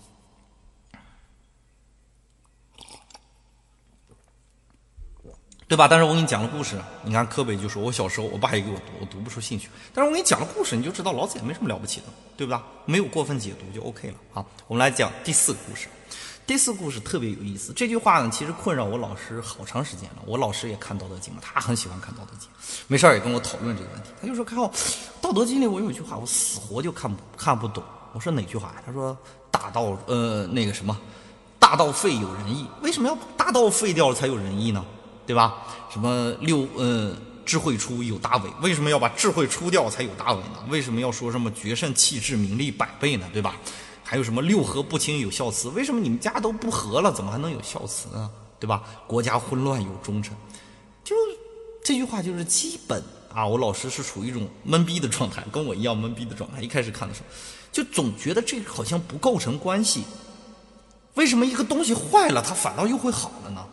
对吧？但是我给你讲了故事，你看柯北就说我小时候我爸也给我读，我读不出兴趣。但是我给你讲了故事，你就知道老子也没什么了不起的，对吧？没有过分解读就 OK 了啊。我们来讲第四个故事。第四故事特别有意思，这句话呢，其实困扰我老师好长时间了。我老师也看《道德经》了，他很喜欢看《道德经》，没事儿也跟我讨论这个问题。他就说：“看《道德经》里我有一句话，我死活就看不看不懂。”我说：“哪句话？”他说：“大道，呃，那个什么，大道废有仁义。为什么要把大道废掉了才有仁义呢？对吧？什么六，呃，智慧出有大伪，为什么要把智慧出掉才有大伪呢？为什么要说什么决胜气质名利百倍呢？对吧？”还有什么六合不清有孝慈？为什么你们家都不和了，怎么还能有孝慈呢？对吧？国家混乱有忠臣，就这句话就是基本啊。我老师是处于一种懵逼的状态，跟我一样懵逼的状态。一开始看的时候，就总觉得这个好像不构成关系。为什么一个东西坏了，它反倒又会好了呢？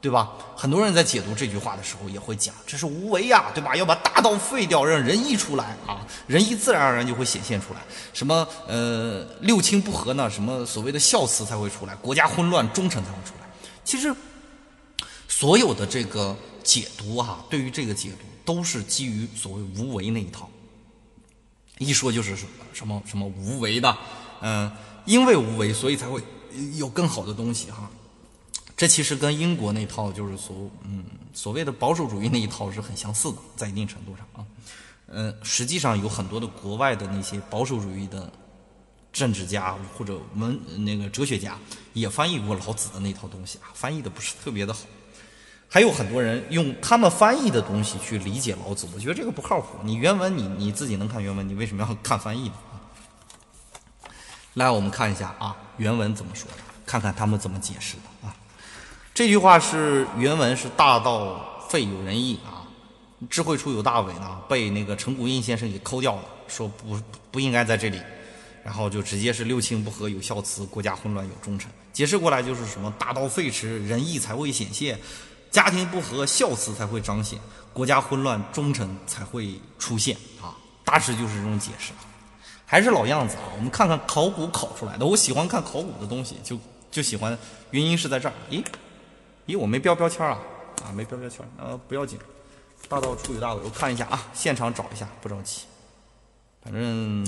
对吧？很多人在解读这句话的时候也会讲，这是无为呀，对吧？要把大道废掉，让仁义出来啊，仁义自然而然就会显现出来。什么呃六亲不和呢？什么所谓的孝慈才会出来，国家混乱，忠臣才会出来。其实所有的这个解读哈，对于这个解读都是基于所谓无为那一套。一说就是什么什么什么无为的，嗯，因为无为，所以才会有更好的东西哈。这其实跟英国那套就是所嗯所谓的保守主义那一套是很相似的，在一定程度上啊，嗯，实际上有很多的国外的那些保守主义的政治家或者文那个哲学家也翻译过老子的那套东西啊，翻译的不是特别的好。还有很多人用他们翻译的东西去理解老子，我觉得这个不靠谱。你原文你你自己能看原文，你为什么要看翻译呢？来，我们看一下啊，原文怎么说的，看看他们怎么解释的啊。这句话是原文是“大道废有仁义”啊，智慧出有大伪呢，被那个陈谷印先生给抠掉了，说不不应该在这里，然后就直接是六亲不和有孝慈，国家混乱有忠臣。解释过来就是什么大道废弛，仁义才会显现；家庭不和，孝慈才会彰显；国家混乱，忠臣才会出现啊。大致就是这种解释。还是老样子啊，我们看看考古考出来的。我喜欢看考古的东西，就就喜欢，原因是在这儿。咦？咦，我没标标签啊，啊，没标标签，呃，不要紧，大道出有大尾，我看一下啊，现场找一下，不着急，反正，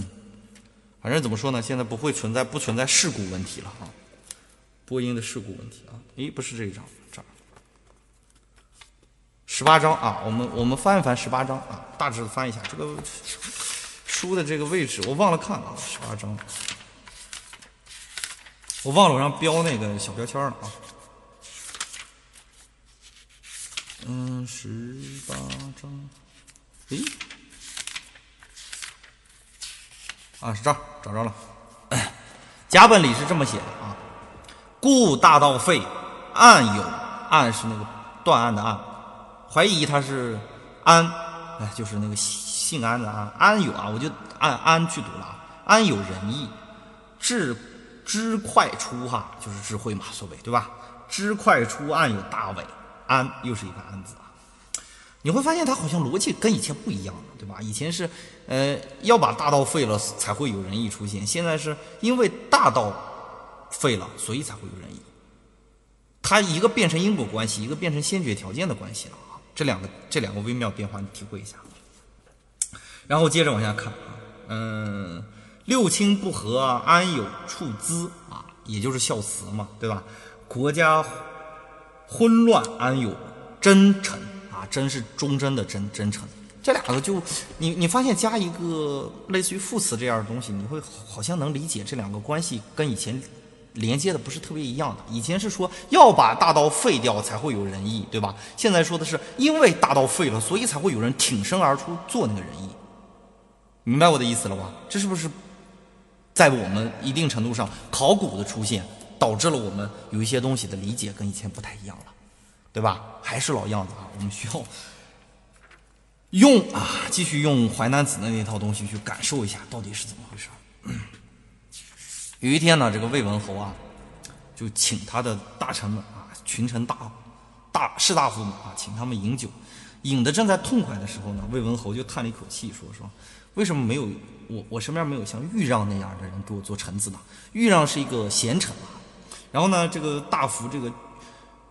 反正怎么说呢，现在不会存在不存在事故问题了啊，播音的事故问题啊，咦，不是这一张，这儿，十八张啊，我们我们翻一翻十八张啊，大致的翻一下这个书的这个位置，我忘了看了，十八张，我忘了我让标那个小标签了啊。嗯，十八章，诶，啊，是这儿，找着了。甲本里是这么写的啊：故大道废，暗有，暗是那个断案的案，怀疑他是安，哎，就是那个姓安的安，安有啊，我就按安去读了啊。安有仁义，智知快出哈，就是智慧嘛，所谓对吧？知快出，暗有大伪。安又是一个安字啊，你会发现它好像逻辑跟以前不一样了，对吧？以前是，呃，要把大道废了才会有仁义出现，现在是因为大道废了，所以才会有仁义。它一个变成因果关系，一个变成先决条件的关系了啊。这两个这两个微妙变化，你体会一下。然后接着往下看啊，嗯，六亲不和，安有处资啊？也就是孝慈嘛，对吧？国家。混乱安有真诚啊？真是忠贞的真真诚，这两个就你你发现加一个类似于副词这样的东西，你会好像能理解这两个关系跟以前连接的不是特别一样的。以前是说要把大刀废掉才会有仁义，对吧？现在说的是因为大刀废了，所以才会有人挺身而出做那个仁义。明白我的意思了吧？这是不是在我们一定程度上考古的出现？导致了我们有一些东西的理解跟以前不太一样了，对吧？还是老样子啊，我们需要用啊，继续用淮南子的那套东西去感受一下到底是怎么回事。有一天呢，这个魏文侯啊，就请他的大臣们啊，群臣大大士大夫们啊，请他们饮酒，饮的正在痛快的时候呢，魏文侯就叹了一口气，说说为什么没有我我身边没有像豫让那样的人给我做臣子呢？豫让是一个贤臣啊。然后呢，这个大夫这个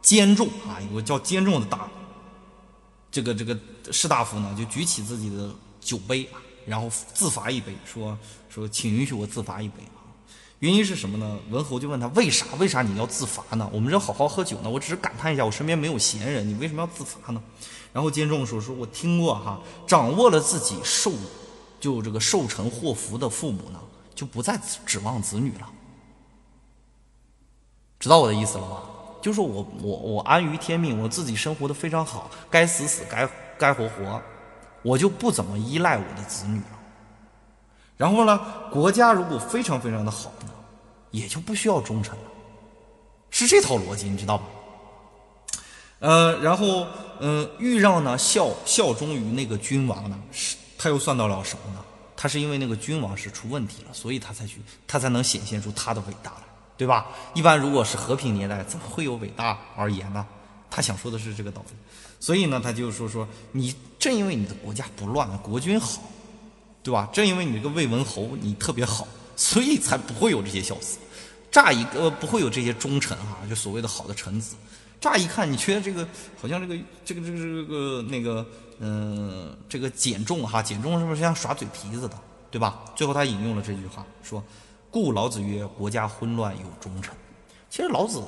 监仲啊，有个叫监仲的大，这个这个士大夫呢，就举起自己的酒杯啊，然后自罚一杯，说说，请允许我自罚一杯啊。原因是什么呢？文侯就问他为啥？为啥你要自罚呢？我们这好好喝酒呢，我只是感叹一下，我身边没有闲人，你为什么要自罚呢？然后监仲说说，我听过哈，掌握了自己受就这个受成祸福的父母呢，就不再指望子女了。知道我的意思了吧？就是我我我安于天命，我自己生活的非常好，该死死，该该活活，我就不怎么依赖我的子女了。然后呢，国家如果非常非常的好呢，也就不需要忠臣了，是这套逻辑，你知道吧？呃，然后嗯，豫让呢效效忠于那个君王呢，是他又算到了什么呢？他是因为那个君王是出问题了，所以他才去，他才能显现出他的伟大来，对吧？一般如果是和平年代，怎么会有伟大而言呢？他想说的是这个道理，所以呢，他就说说你正因为你的国家不乱，国君好，对吧？正因为你这个魏文侯你特别好，所以才不会有这些孝子。乍一个不会有这些忠臣啊，就所谓的好的臣子。乍一看，你觉得这个好像这个这个这个这个那个嗯，这个简仲哈，简仲是不是像耍嘴皮子的，对吧？最后他引用了这句话，说：“故老子曰：国家混乱有忠臣。”其实老子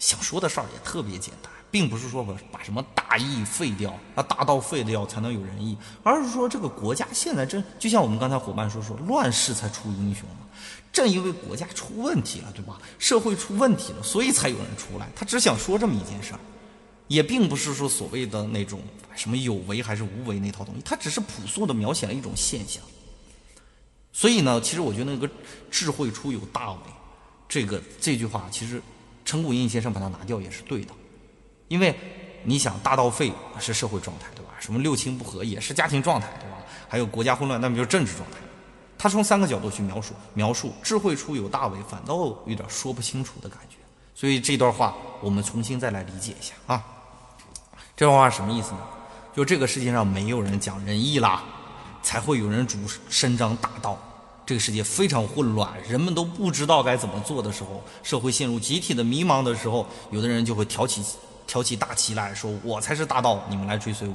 想说的事儿也特别简单，并不是说把把什么大义废掉，啊大道废掉才能有仁义，而是说这个国家现在真就像我们刚才伙伴说说，乱世才出英雄嘛。正因为国家出问题了，对吧？社会出问题了，所以才有人出来。他只想说这么一件事儿，也并不是说所谓的那种什么有为还是无为那套东西，他只是朴素的描写了一种现象。所以呢，其实我觉得那个智慧出有大为，这个这句话其实陈谷应先生把它拿掉也是对的，因为你想大道废是社会状态，对吧？什么六亲不和也是家庭状态，对吧？还有国家混乱，那么就是政治状态。他从三个角度去描述，描述智慧出有大为，反倒有点说不清楚的感觉。所以这段话我们重新再来理解一下啊。这段话什么意思呢？就这个世界上没有人讲仁义啦，才会有人主伸张大道。这个世界非常混乱，人们都不知道该怎么做的时候，社会陷入集体的迷茫的时候，有的人就会挑起挑起大旗来说：“我才是大道，你们来追随我。”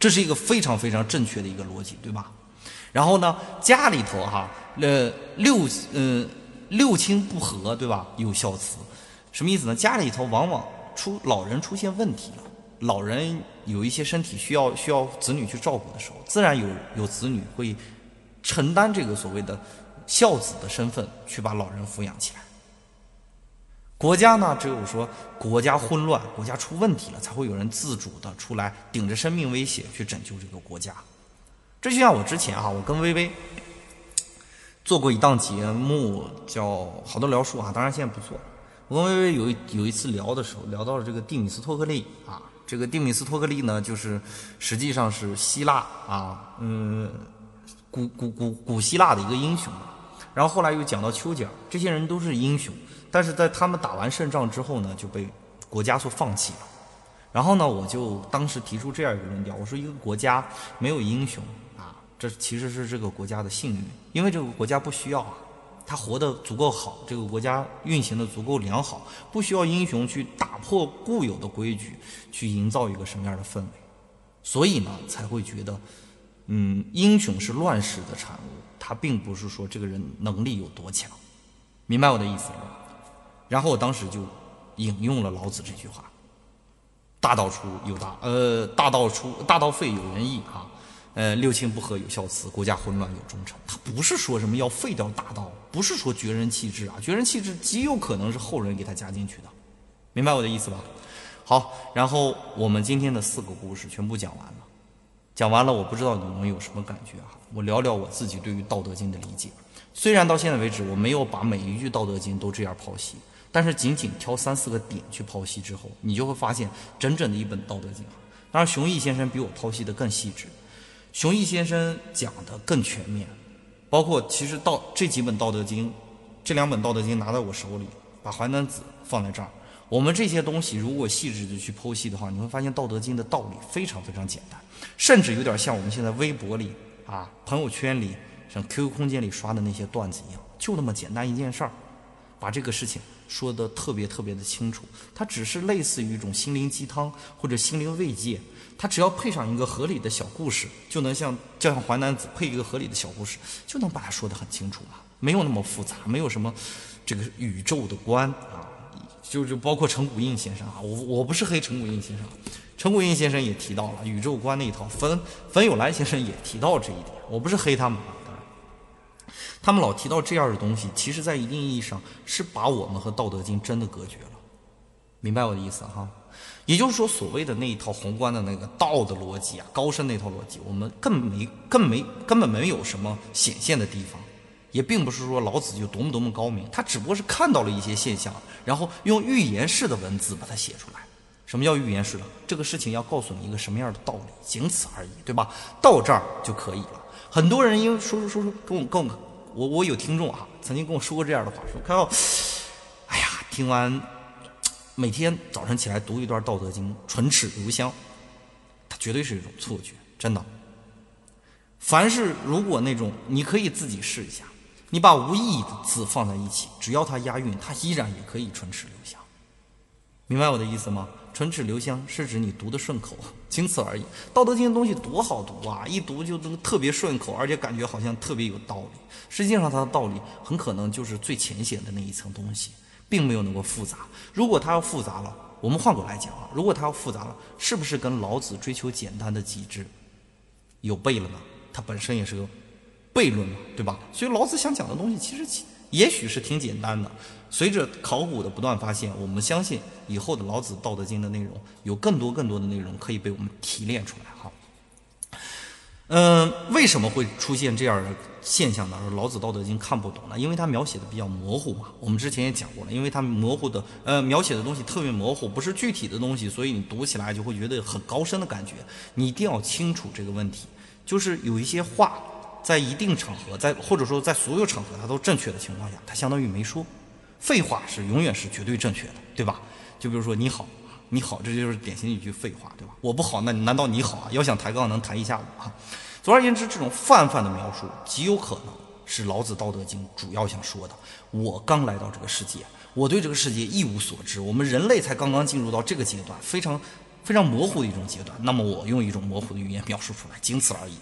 这是一个非常非常正确的一个逻辑，对吧？然后呢，家里头哈，呃，六嗯六亲不和，对吧？有孝慈，什么意思呢？家里头往往出老人出现问题了，老人有一些身体需要需要子女去照顾的时候，自然有有子女会承担这个所谓的孝子的身份，去把老人抚养起来。国家呢，只有说国家混乱，国家出问题了，才会有人自主的出来，顶着生命危险去拯救这个国家。这就像我之前啊，我跟微微做过一档节目，叫《好多聊书》啊，当然现在不做。我跟微微有一有一次聊的时候，聊到了这个蒂米斯托克利啊，这个蒂米斯托克利呢，就是实际上是希腊啊，嗯，古古古古希腊的一个英雄。然后后来又讲到丘吉尔，这些人都是英雄，但是在他们打完胜仗之后呢，就被国家所放弃了。然后呢，我就当时提出这样一个论调，我说一个国家没有英雄啊。这其实是这个国家的幸运，因为这个国家不需要啊，他活得足够好，这个国家运行的足够良好，不需要英雄去打破固有的规矩，去营造一个什么样的氛围，所以呢才会觉得，嗯，英雄是乱世的产物，他并不是说这个人能力有多强，明白我的意思了吗？然后我当时就引用了老子这句话：“大道出有大，呃，大道出大道废有仁义啊。”呃，六亲不和有孝慈，国家混乱有忠臣。他不是说什么要废掉大道，不是说绝人弃智啊，绝人弃智极有可能是后人给他加进去的，明白我的意思吧？好，然后我们今天的四个故事全部讲完了，讲完了，我不知道你们有什么感觉啊？我聊聊我自己对于《道德经》的理解。虽然到现在为止我没有把每一句《道德经》都这样剖析，但是仅仅挑三四个点去剖析之后，你就会发现，整整的一本《道德经》。当然，熊毅先生比我剖析的更细致。熊毅先生讲的更全面，包括其实道这几本《道德经》，这两本《道德经》拿在我手里，把《淮南子》放在这儿，我们这些东西如果细致的去剖析的话，你会发现《道德经》的道理非常非常简单，甚至有点像我们现在微博里啊、朋友圈里、像 QQ 空间里刷的那些段子一样，就那么简单一件事儿，把这个事情说的特别特别的清楚。它只是类似于一种心灵鸡汤或者心灵慰藉。它只要配上一个合理的小故事，就能像就像《淮南子》配一个合理的小故事，就能把它说得很清楚了。没有那么复杂，没有什么这个宇宙的观啊，就就包括陈谷应先生啊，我我不是黑陈谷应先生，陈谷应先生也提到了宇宙观那一套，冯冯友兰先生也提到这一点，我不是黑他们，他们老提到这样的东西，其实在一定意义上是把我们和《道德经》真的隔绝了，明白我的意思哈？也就是说，所谓的那一套宏观的那个道的逻辑啊，高深那套逻辑，我们更没、更没、根本没有什么显现的地方，也并不是说老子就多么多么高明，他只不过是看到了一些现象，然后用寓言式的文字把它写出来，什么叫寓言式的？这个事情要告诉你一个什么样的道理，仅此而已，对吧？到这儿就可以了。很多人因为说说说说跟我跟我我我有听众啊，曾经跟我说过这样的话，说看到，哎呀，听完每天早晨起来读一段《道德经》，唇齿留香，它绝对是一种错觉，真的。凡是如果那种，你可以自己试一下，你把无意义的字放在一起，只要它押韵，它依然也可以唇齿留香。明白我的意思吗？唇齿留香是指你读的顺口，仅此而已。《道德经》的东西多好读啊，一读就能特别顺口，而且感觉好像特别有道理。实际上，它的道理很可能就是最浅显的那一层东西，并没有那么复杂。如果它要复杂了，我们换过来讲啊，如果它要复杂了，是不是跟老子追求简单的极致有悖了呢？它本身也是个悖论嘛，对吧？所以老子想讲的东西，其实也许是挺简单的。随着考古的不断发现，我们相信以后的老子《道德经》的内容有更多更多的内容可以被我们提炼出来。哈，嗯，为什么会出现这样的现象呢？说老子《道德经》看不懂呢？因为它描写的比较模糊嘛。我们之前也讲过了，因为它模糊的，呃，描写的东西特别模糊，不是具体的东西，所以你读起来就会觉得很高深的感觉。你一定要清楚这个问题。就是有一些话，在一定场合，在或者说在所有场合它都正确的情况下，它相当于没说。废话是永远是绝对正确的，对吧？就比如说你好，你好，这就是典型的一句废话，对吧？我不好，那难道你好啊？要想抬杠能抬一下午啊？总而言之，这种泛泛的描述极有可能是老子《道德经》主要想说的。我刚来到这个世界，我对这个世界一无所知，我们人类才刚刚进入到这个阶段，非常。非常模糊的一种阶段，那么我用一种模糊的语言描述出来，仅此而已。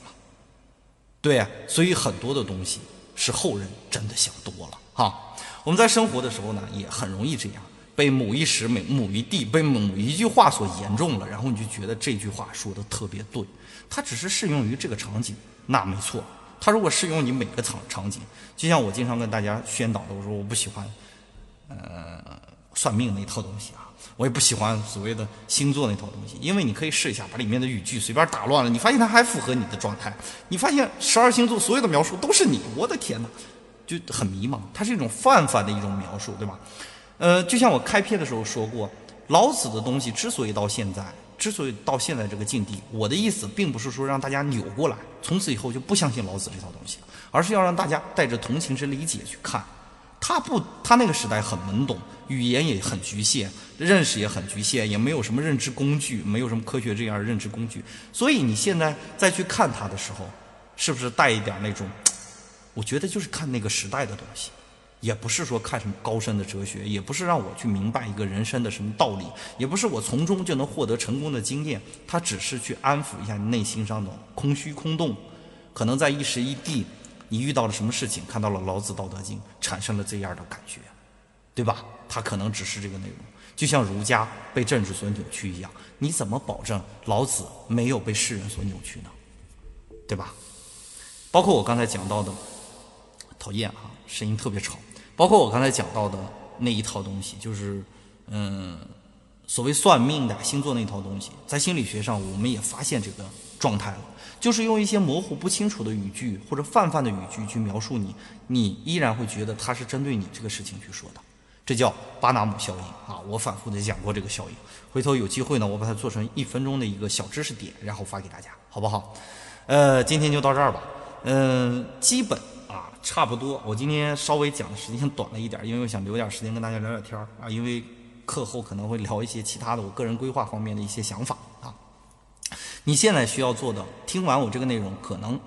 对呀，所以很多的东西是后人真的想多了哈。我们在生活的时候呢，也很容易这样，被某一时、某某一地、被某一句话所言中了，然后你就觉得这句话说的特别对。它只是适用于这个场景，那没错。它如果适用你每个场场景，就像我经常跟大家宣导的，我说我不喜欢，呃，算命那套东西啊。我也不喜欢所谓的星座那套东西，因为你可以试一下把里面的语句随便打乱了，你发现它还符合你的状态。你发现十二星座所有的描述都是你，我的天哪，就很迷茫。它是一种泛泛的一种描述，对吧？呃，就像我开篇的时候说过，老子的东西之所以到现在，之所以到现在这个境地，我的意思并不是说让大家扭过来，从此以后就不相信老子这套东西，而是要让大家带着同情之理解去看。他不，他那个时代很懵懂，语言也很局限，认识也很局限，也没有什么认知工具，没有什么科学这样的认知工具。所以你现在再去看他的时候，是不是带一点那种？我觉得就是看那个时代的东西，也不是说看什么高深的哲学，也不是让我去明白一个人生的什么道理，也不是我从中就能获得成功的经验。他只是去安抚一下你内心上的空虚空洞，可能在一时一地。你遇到了什么事情？看到了《老子·道德经》，产生了这样的感觉，对吧？他可能只是这个内容，就像儒家被政治所扭曲一样。你怎么保证老子没有被世人所扭曲呢？对吧？包括我刚才讲到的，讨厌啊，声音特别吵。包括我刚才讲到的那一套东西，就是嗯，所谓算命的星座那套东西，在心理学上我们也发现这个状态了。就是用一些模糊不清楚的语句或者泛泛的语句去描述你，你依然会觉得它是针对你这个事情去说的，这叫巴纳姆效应啊！我反复的讲过这个效应，回头有机会呢，我把它做成一分钟的一个小知识点，然后发给大家，好不好？呃，今天就到这儿吧。嗯，基本啊差不多。我今天稍微讲的时间短了一点，因为我想留点时间跟大家聊聊天儿啊，因为课后可能会聊一些其他的我个人规划方面的一些想法啊。你现在需要做的，听完我这个内容，可能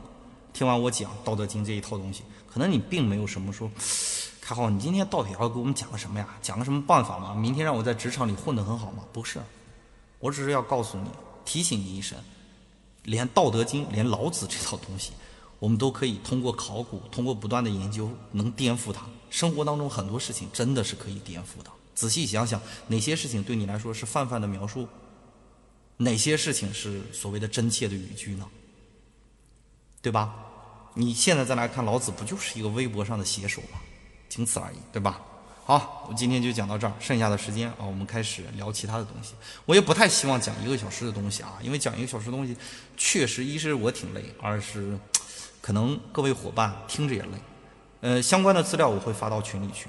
听完我讲《道德经》这一套东西，可能你并没有什么说，开浩，你今天到底要给我们讲个什么呀？讲个什么办法吗？明天让我在职场里混得很好吗？不是，我只是要告诉你，提醒你一声，连《道德经》、连老子这套东西，我们都可以通过考古，通过不断的研究，能颠覆它。生活当中很多事情真的是可以颠覆的。仔细想想，哪些事情对你来说是泛泛的描述？哪些事情是所谓的真切的语句呢？对吧？你现在再来看老子，不就是一个微博上的写手吗？仅此而已，对吧？好，我今天就讲到这儿，剩下的时间啊，我们开始聊其他的东西。我也不太希望讲一个小时的东西啊，因为讲一个小时的东西，确实一是我挺累，二是可能各位伙伴听着也累。呃，相关的资料我会发到群里去。